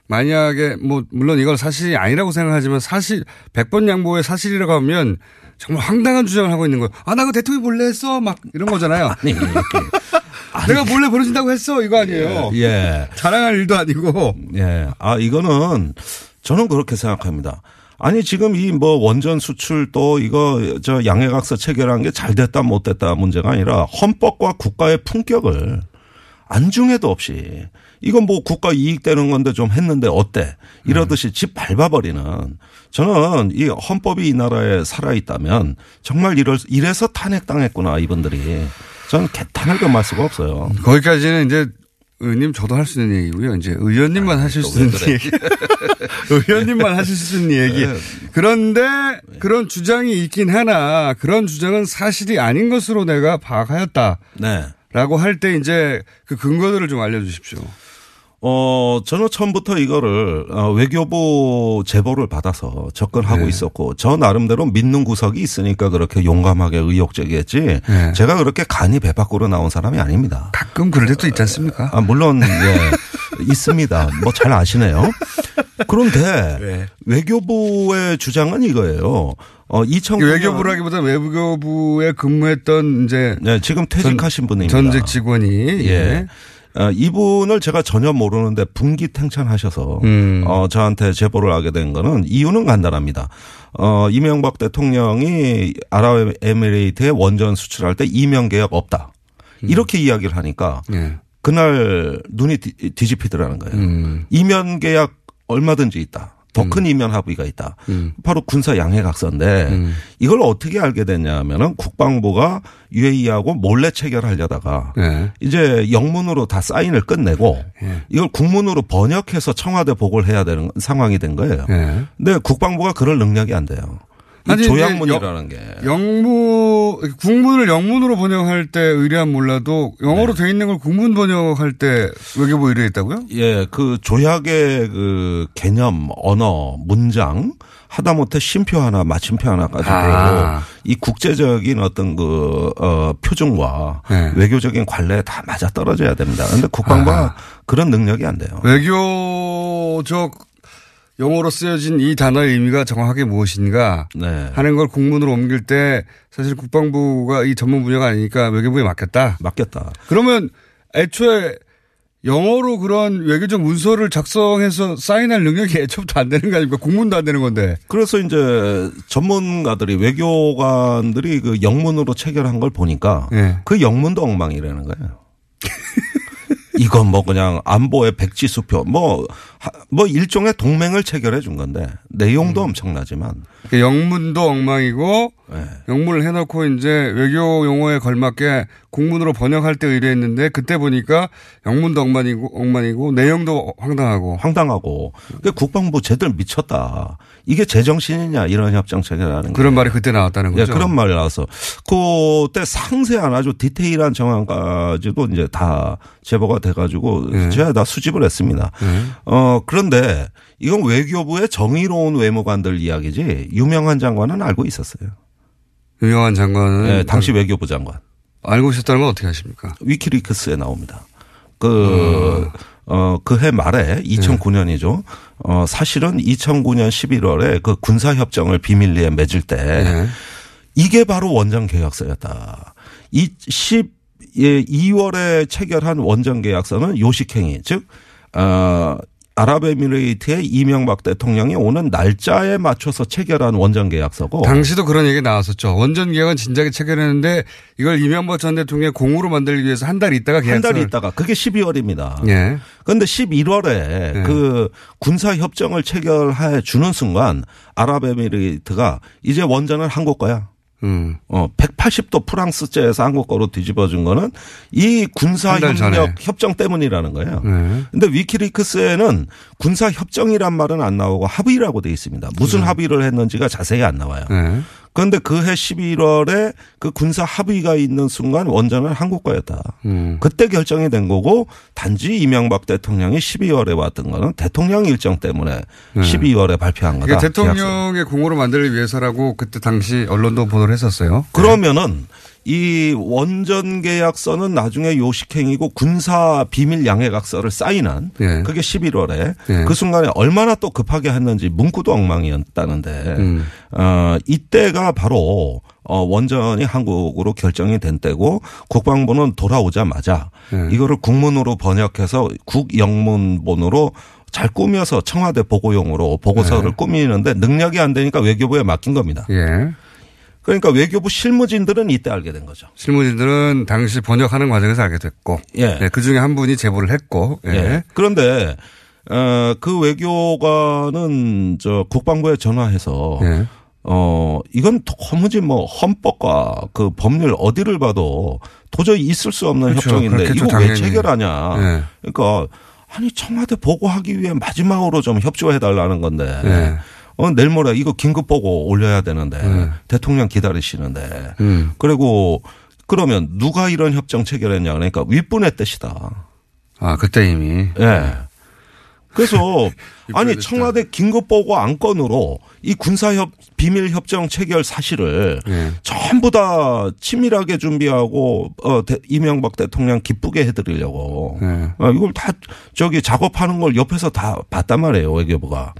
만약에 뭐 물론 이건 사실이 아니라고 생각하지만 사실 100번 양보의 사실이라고 하면 정말 황당한 주장을 하고 있는 거예요. 아, 나 그 대통령이 몰래 했어. 막 이런 거잖아요. 아니. 내가 몰래 벌어진다고 했어. 이거 아니에요. 예. 자랑할 일도 아니고. 예. 아, 이거는 저는 그렇게 생각합니다. 아니 지금 이 뭐 원전 수출 또 이거 저 양해각서 체결한 게 잘 됐다 못 됐다 문제가 아니라 헌법과 국가의 품격을 안중에도 없이 이건 뭐 국가 이익 되는 건데 좀 했는데 어때 이러듯이 집 밟아버리는 저는 이 헌법이 이 나라에 살아 있다면 정말 이럴 이래서 탄핵당했구나 이분들이 저는 개탄을 금할 수가 없어요. 거기까지는 이제 의원님 저도 할 수 있는 얘기고요. 이제 의원님만 하실 수 있는 그래. 얘기. 의원님만 하실 수 있는 얘기. 네. 그런데 그런 주장이 있긴 하나 그런 주장은 사실이 아닌 것으로 내가 파악하였다. 네. 라고 할 때 이제 그 근거들을 좀 알려주십시오. 어, 저는 처음부터 이거를 어, 외교부 제보를 받아서 접근하고 네. 있었고 저 나름대로 믿는 구석이 있으니까 그렇게 용감하게 의혹 제기했지 네. 제가 그렇게 간이 배 밖으로 나온 사람이 아닙니다. 가끔 그럴 때도 있지 않습니까? 아, 물론 예. 있습니다. 뭐 잘 아시네요. 그런데 네. 외교부의 주장은 이거예요. 어, 2009년 외교부라기보다 외교부에 근무했던 이제 네, 지금 퇴직하신 분입니다. 전직 직원이 예. 어, 이분을 제가 전혀 모르는데 분기탱천하셔서 음. 어, 저한테 제보를 하게 된 거는 이유는 간단합니다. 어, 이명박 대통령이 아랍에미레이트에 원전 수출할 때 이명 계약 없다. 음. 이렇게 이야기를 하니까 예. 그날 눈이 뒤- 뒤집히더라는 거예요. 음. 이면 계약 얼마든지 있다. 더 큰 이면 합의가 있다. 음. 바로 군사 양해각서인데 이걸 어떻게 알게 됐냐 하면은 국방부가 UAE하고 몰래 체결하려다가 예. 이제 영문으로 다 사인을 끝내고 이걸 국문으로 번역해서 청와대 보고를 해야 되는 상황이 된 거예요. 예. 근데 국방부가 그럴 능력이 안 돼요. 이 아니, 조약문이라는 게. 영문 국문을 영문으로 번역할 때 의뢰한 몰라도 영어로 돼 있는 걸 국문 번역할 때 외교부 의뢰했다고요? 예, 그 조약의 그 개념, 언어, 문장 하다못해 쉼표 하나, 마침표 하나 가지고 아. 이 국제적인 어떤 그, 어, 표준과 네. 외교적인 관례에 다 맞아 떨어져야 됩니다. 그런데 국방부가 아. 그런 능력이 안 돼요. 외교적 용어로 쓰여진 이 단어의 의미가 정확하게 무엇인가 네. 하는 걸 국문으로 옮길 때 사실 국방부가 이 전문 분야가 아니니까 외교부에 맡겼다. 맡겼다. 그러면 애초에 영어로 그런 외교적 문서를 작성해서 사인할 능력이 애초부터 안 되는 거 아닙니까? 국문도 안 되는 건데. 그래서 이제 전문가들이 외교관들이 그 영문으로 체결한 걸 보니까 예. 그 영문도 엉망이라는 거예요. 이건 뭐 그냥 안보의 백지수표. 뭐, 하- 뭐 일종의 동맹을 체결해 준 건데 내용도 엄청나지만. 그 영문도 엉망이고 네. 영문을 해놓고 이제 외교 용어에 걸맞게 국문으로 번역할 때 의뢰했는데 그때 보니까 영문도 엉망이고 엉망이고 내용도 황당하고 황당하고 그 국방부 쟤들 미쳤다. 이게 제정신이냐 이런 협정 체결하는 그런 게. 말이 그때 나왔다는 예, 거죠. 그런 말이 나와서 그때 상세한 아주 디테일한 정황까지도 이제 다 제보가 돼가지고 네. 제가 다 수집을 했습니다. 어 그런데 이건 외교부의 정의로운 외무관들 이야기지 유명한 장관은 알고 있었어요. 유명한 장관은 네, 당시 외교부 장관. 알고 있었다는 건 어떻게 하십니까? 위키리크스에 나옵니다. 그, 어, 그해 말에 2009년이죠. 어, 사실은 2009년 11월에 그 군사협정을 비밀리에 맺을 때 이게 바로 원전 계약서였다. 이 10, 예, 2월에 체결한 원전 계약서는 요식행위, 즉, 어, 아랍에미레이트의 이명박 대통령이 오는 날짜에 맞춰서 체결한 원전 계약서고 당시도 그런 얘기 나왔었죠. 원전 계약은 진작에 체결했는데 이걸 이명박 전 대통령의 공으로 만들기 위해서 한 달 있다가 한 계약서를 달 있다가 그게 12월입니다. 예. 그런데 11월에 그 군사 협정을 체결해 주는 순간 아랍에미리트가 이제 원전은 한국 거야. 음. 어, 180도 프랑스제에서 한국 거로 뒤집어준 거는 이 군사 한달 전에. 협력 협정 때문이라는 거예요. 네. 근데 위키리크스에는 군사 협정이란 말은 안 나오고 합의라고 돼 있습니다. 무슨 합의를 했는지가 자세히 안 나와요. 네. 그런데 그해 11월에 그 군사 합의가 있는 순간 원전은 한국 거였다. 음. 그때 결정이 된 거고 단지 이명박 대통령이 12월에 왔던 거는 대통령 일정 때문에 네. 12월에 발표한 거다. 그러니까. 대통령의 공으로 만들기 위해서라고 그때 당시 언론도 보도를 했었어요. 그러면은 이 원전 계약서는 나중에 요식행위고 군사 비밀 양해각서를 사인한 예. 그게 11월에 예. 그 순간에 얼마나 또 급하게 했는지 문구도 엉망이었다는데 음. 어 이때가 바로 어 원전이 한국으로 결정이 된 때고 국방부는 돌아오자마자 예. 이거를 국문으로 번역해서 국영문본으로 잘 꾸며서 청와대 보고용으로 보고서를 예. 꾸미는데 능력이 안 되니까 외교부에 맡긴 겁니다. 예. 그러니까 외교부 실무진들은 이때 알게 된 거죠. 실무진들은 당시 번역하는 과정에서 알게 됐고, 예. 네, 그 중에 한 분이 제보를 했고, 예. 예. 그런데 어, 그 외교관은 저 국방부에 전화해서 예. 어 이건 도무지 뭐 헌법과 그 법률 어디를 봐도 도저히 있을 수 없는 그렇죠. 협정인데 이거 왜 당연히. 체결하냐. 예. 그러니까 아니 청와대 보고하기 위해 마지막으로 좀 협조해 달라는 건데. 예. 어, 내일 모레 이거 긴급 보고 올려야 되는데 예. 대통령 기다리시는데 음. 그리고 그러면 누가 이런 협정 체결했냐 그러니까 윗분의 뜻이다. 아, 그때 이미. 예. 그래서 아니 청와대 긴급 보고 안건으로 이 군사협 비밀 협정 체결 사실을 예. 전부 다 치밀하게 준비하고 어 대- 이명박 대통령 기쁘게 해드리려고 예. 어, 이걸 다 저기 작업하는 걸 옆에서 다 봤단 말이에요 외교부가.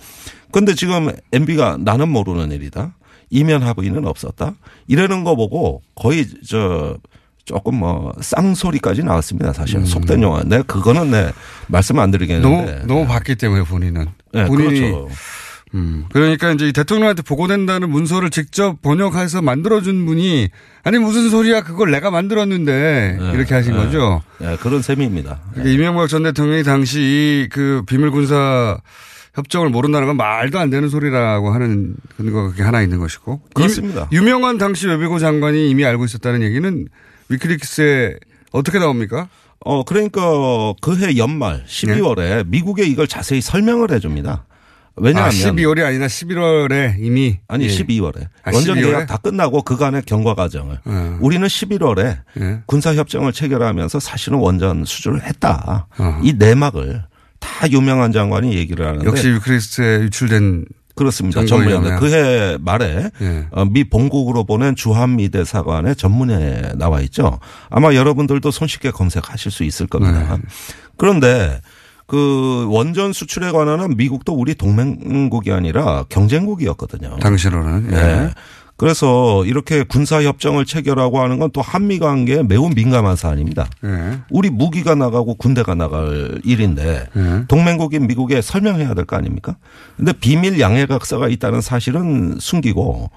근데 지금 MB가 나는 모르는 일이다. 이면 합의는 없었다. 이러는 거 보고 거의 저 조금 뭐 쌍소리까지 나왔습니다. 사실 속된 용어. 내가 그거는 내 말씀 안 드리겠는데. 너무 너무 봤기 때문에 본인은 네, 본인이 그렇죠. 음, 그러니까 이제 이 대통령한테 보고된다는 문서를 직접 번역해서 만들어준 분이 아니 무슨 소리야 그걸 내가 만들었는데 이렇게 하신 네. 거죠. 네, 그런 셈입니다. 그러니까 이명박 전 대통령이 당시 그 비밀 군사 협정을 모른다는 건 말도 안 되는 소리라고 하는 근거가 그게 하나 있는 것이고. 그렇습니다. 유, 유명한 당시 외교부 장관이 이미 알고 있었다는 얘기는 위키리크스에 어떻게 나옵니까? 어, 그러니까 그해 연말 12월에 미국에 이걸 자세히 설명을 해줍니다. 왜냐하면 아, 12월이 아니라 11월에 이미 아니 예. 12월에 아, 원전 12월에? 계약 다 끝나고 그간의 경과 과정을 어. 우리는 11월에 예. 군사 협정을 체결하면서 사실은 원전 수주를 했다. 어. 이 내막을 다 유명한 장관이 얘기를 하는데 역시 위키리크스에 유출된 그렇습니다. 의하면. 그해 말에 예. 어, 미 본국으로 보낸 주한미 대사관의 전문에 나와 있죠. 아마 여러분들도 손쉽게 검색하실 수 있을 겁니다. 네. 그런데 그 원전 수출에 관한은 미국도 우리 동맹국이 아니라 경쟁국이었거든요. 당시로는. 예. 네. 그래서 이렇게 군사 협정을 체결하고 하는 건 또 한미 관계에 매우 민감한 사안입니다. 예. 우리 무기가 나가고 군대가 나갈 일인데 예. 동맹국인 미국에 설명해야 될 거 아닙니까? 근데 비밀 양해각서가 있다는 사실은 숨기고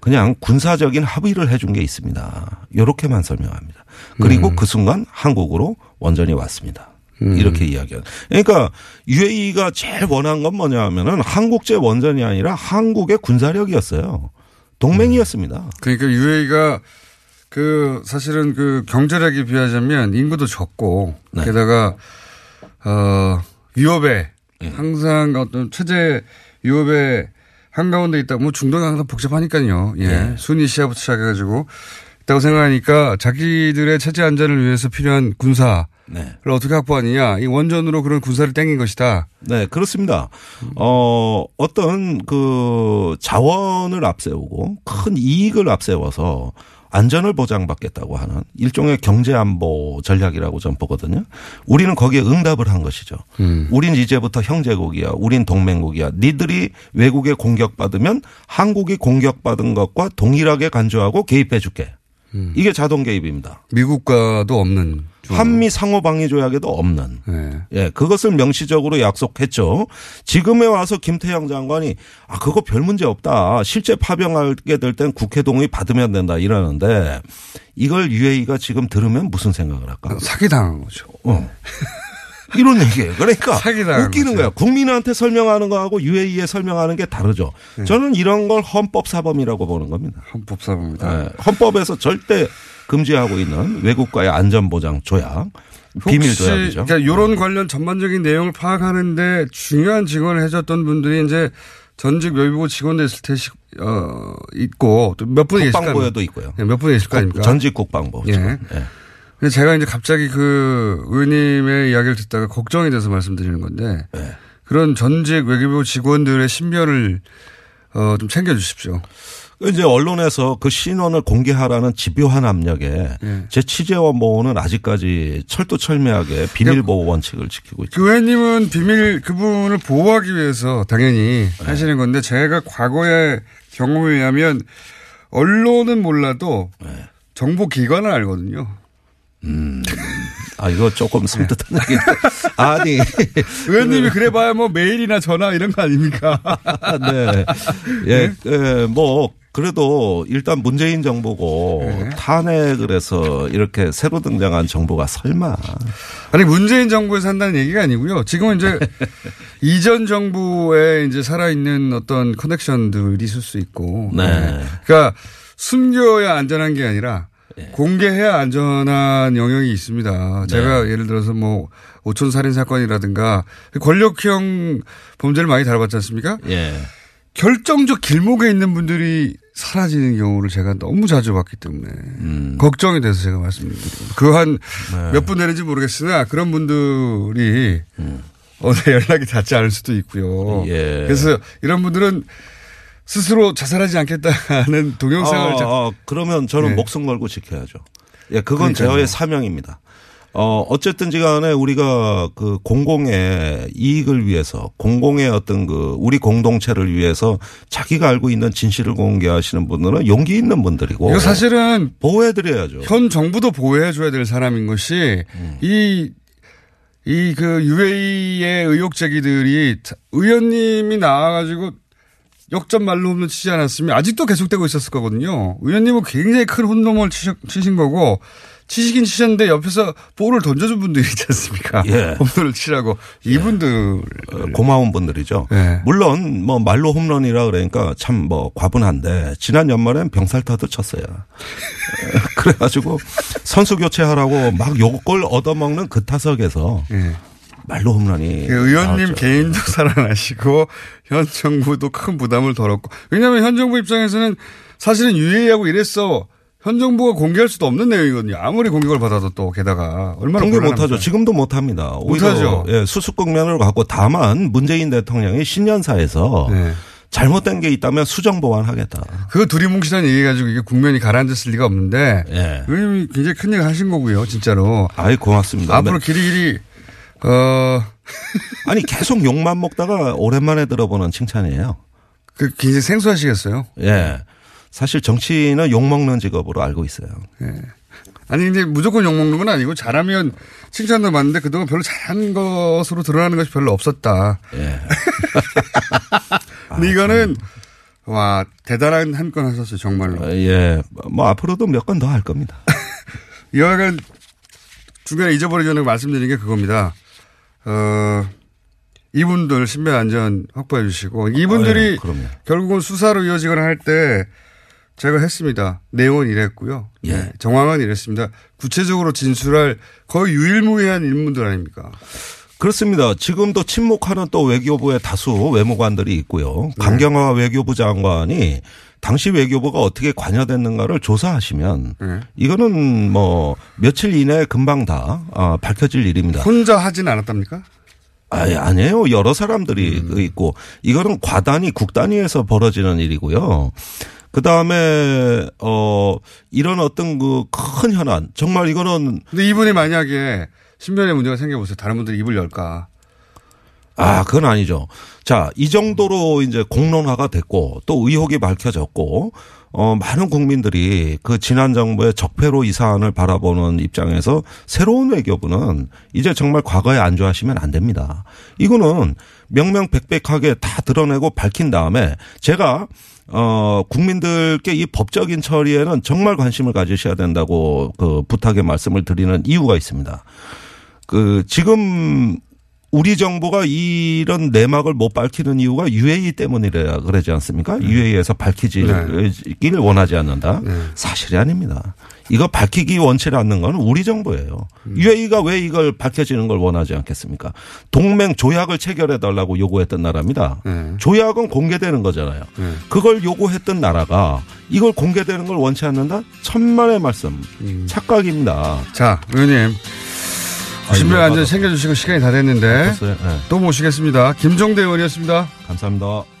그냥 군사적인 합의를 해준 게 있습니다. 이렇게만 설명합니다. 그리고 음. 그 순간 한국으로 원전이 왔습니다. 음. 이렇게 이야기한. 그러니까 UAE가 제일 원한 건 뭐냐 하면은 한국제 원전이 아니라 한국의 군사력이었어요. 동맹이었습니다. 그러니까 UAE가 그 사실은 그 경제력에 비하자면 인구도 적고 네. 게다가 어 유럽에 예. 항상 어떤 체제 유럽에 한가운데 있다. 뭐 중동이 항상 복잡하니까요. 예. 예. 순위 시야부터 시작해가지고 있다고 생각하니까 자기들의 체제 안전을 위해서 필요한 군사 를 네. 어떻게 확보하느냐. 이 원전으로 그런 군사를 땡긴 것이다. 네, 그렇습니다. 어, 어떤 그 자원을 앞세우고 큰 이익을 앞세워서 안전을 보장받겠다고 하는 일종의 경제안보 전략이라고 전 보거든요. 우리는 거기에 응답을 한 것이죠. 음. 우린 이제부터 형제국이야. 우린 동맹국이야. 니들이 외국에 공격받으면 한국이 공격받은 것과 동일하게 간주하고 개입해 줄게. 음. 이게 자동 개입입니다. 미국과도 없는. 한미 상호 방위 조약에도 없는. 네. 예, 그것을 명시적으로 약속했죠. 지금에 와서 김태형 장관이 아 그거 별 문제 없다. 실제 파병하게 될 땐 국회 동의 받으면 된다 이러는데 이걸 UAE가 지금 들으면 무슨 생각을 할까? 사기 당한 거죠. 어. 이런 얘기예요. 그러니까 웃기는 거죠. 거야. 국민한테 설명하는 거하고 UAE에 설명하는 게 다르죠. 네. 저는 이런 걸 헌법 사범이라고 보는 겁니다. 헌법 사범이다. 네, 헌법에서 절대 금지하고 있는 외국과의 안전보장 조약, 비밀 조약이죠. 그러니까 이런 관련 전반적인 내용을 파악하는데 중요한 직원을 해줬던 분들이 이제 전직 외교부 직원도 있을 테 어, 있고 또 몇 분이 계실 거 국방부에도? 있고요. 예, 몇 분이 계실 거 아닙니까? 전직 국방부. 예. 예. 근데 제가 이제 갑자기 그 의원님의 이야기를 듣다가 걱정이 돼서 말씀드리는 건데 네. 그런 전직 외교부 직원들의 신변을 어, 좀 챙겨주십시오. 이제 언론에서 그 신원을 공개하라는 집요한 압력에 예. 제 취재원 모호는 아직까지 철두철미하게 비밀 보호 원칙을 지키고 있죠. 그 의원님은 비밀 그분을 보호하기 위해서 당연히 네. 하시는 건데 제가 과거의 경험에 의하면 언론은 몰라도 네. 정보 기관은 알거든요. 음. 아, 이거 조금 섬뜩한 얘기인데. 아니. 의원님이 그래 봐야 뭐 메일이나 전화 이런 거 아닙니까? 네. 예, 예, 뭐, 그래도 일단 문재인 정부고 네. 탄핵을 해서 이렇게 새로 등장한 정부가 설마. 아니 문재인 정부에서 한다는 얘기가 아니고요. 지금은 이제 이전 정부에 이제 살아있는 어떤 커넥션들이 있을 수 있고. 네. 그러니까 숨겨야 안전한 게 아니라 공개해야 안전한 영역이 있습니다. 제가 예를 들어서 뭐 오촌 살인 사건이라든가 권력형 범죄를 많이 다뤄봤지 않습니까? 예. 결정적 길목에 있는 분들이 사라지는 경우를 제가 너무 자주 봤기 때문에 걱정이 돼서 제가 말씀드립니다. 그 한 몇분 되는지 모르겠으나 그런 분들이 어느 연락이 닿지 않을 수도 있고요. 예. 그래서 이런 분들은 스스로 자살하지 않겠다는 동영상을 아, 자- 아, 그러면 저는 네. 목숨 걸고 지켜야죠. 예, 그건 그러니까요. 제어의 사명입니다. 어, 어쨌든지 간에 우리가 그 공공의 이익을 위해서 공공의 어떤 그 우리 공동체를 위해서 자기가 알고 있는 진실을 공개하시는 분들은 용기 있는 분들이고. 이거 사실은 보호해드려야죠. 현 정부도 보호해줘야 될 사람인 것이 이, 이 그 UA의 의혹 제기들이 자- 의원님이 나와가지고 역전 말로 홈런 치지 않았으면 아직도 계속되고 있었을 거거든요. 의원님은 굉장히 큰 홈런을 치신, 거고 치시긴 치셨는데 옆에서 볼을 던져준 분들이 있지 않습니까? 예. 홈런을 치라고 이분들 어, 고마운 분들이죠. 네. 물론 뭐 말로 홈런이라 그러니까 참 뭐 과분한데 지난 연말엔 병살타도 쳤어요. 그래가지고 선수 교체하라고 막 욕을 얻어먹는 그 타석에서 말로 홈런이 그 의원님 나왔죠. 개인도 살아나시고 현 정부도 큰 부담을 덜었고 왜냐하면 현 정부 입장에서는 사실은 유예하고 이랬어 현 정부가 공개할 수도 없는 내용이거든요. 아무리 공격을 받아도 또 게다가 얼마나 공개? 못하죠. 지금도 못합니다. 못하죠. 예, 수습국면을 갖고 다만 문재인 대통령이 신년사에서 네. 잘못된 게 있다면 수정 보완하겠다. 그 둘이 뭉치다는 얘기 가지고 이게 국면이 가라앉았을 리가 없는데 예. 의원님이 굉장히 큰 얘기 하신 거고요. 진짜로. 아이 고맙습니다. 앞으로 길이길이 어 아니 계속 욕만 먹다가 오랜만에 들어보는 칭찬이에요. 그 굉장히 생소하시겠어요. 예. 사실 정치인은 욕 먹는 직업으로 알고 있어요. 아니 근데 무조건 욕 먹는 건 아니고 잘하면 칭찬도 받는데 그동안 별로 잘한 것으로 드러나는 것이 별로 없었다. 예. 근데 이거는 와 대단한 한 건 하셨어요 정말로. 예. 뭐 앞으로도 몇 건 더 할 겁니다. 여하간 중간에 잊어버리기 전에 말씀드린 게 그겁니다. 어, 이분들 신변 안전 확보해 주시고 이분들이 아, 예. 결국은 수사로 이어지거나 할 때 제가 했습니다. 내용은 이랬고요. 예. 네, 정황은 이랬습니다. 구체적으로 진술할 거의 유일무이한 인물들 아닙니까? 그렇습니다. 지금도 침묵하는 또 외교부의 다수 외무관들이 있고요. 네. 강경화 외교부 장관이 당시 외교부가 어떻게 관여됐는가를 조사하시면 네. 이거는 뭐 며칠 이내에 금방 다 아, 밝혀질 일입니다. 혼자 하진 않았답니까? 아니, 아니에요. 여러 사람들이 있고 이거는 과단위 국단위에서 벌어지는 일이고요. 그 다음에 어 이런 어떤 그 큰 현안 정말 이거는 근데 이분이 만약에 신변에 문제가 생겨보세요. 다른 분들이 입을 열까? 아, 그건 아니죠. 자, 이 정도로 이제 공론화가 됐고 또 의혹이 밝혀졌고 어, 많은 국민들이 그 지난 정부의 적폐로 이 사안을 바라보는 입장에서 새로운 외교부는 이제 정말 과거에 안주하시면 안 됩니다. 이거는 명명백백하게 다 드러내고 밝힌 다음에 제가 어, 국민들께 이 법적인 처리에는 정말 관심을 가지셔야 된다고 그 부탁의 말씀을 드리는 이유가 있습니다. 그 지금 우리 정부가 이런 내막을 못 밝히는 이유가 UAE 때문이라 그러지 않습니까? UAE에서 밝히지길 원하지 않는다. 사실이 아닙니다. 이거 밝히기 원치 않는 건 우리 정부예요. UAE가 왜 이걸 밝혀지는 걸 원하지 않겠습니까? 동맹 조약을 체결해 달라고 요구했던 나라입니다. 조약은 공개되는 거잖아요. 그걸 요구했던 나라가 이걸 공개되는 걸 원치 않는다? 천만의 말씀. 착각입니다. 자, 의원님. 신변 안전 챙겨주시고 시간이 다 됐는데 네. 또 모시겠습니다. 김종대 의원이었습니다. 감사합니다.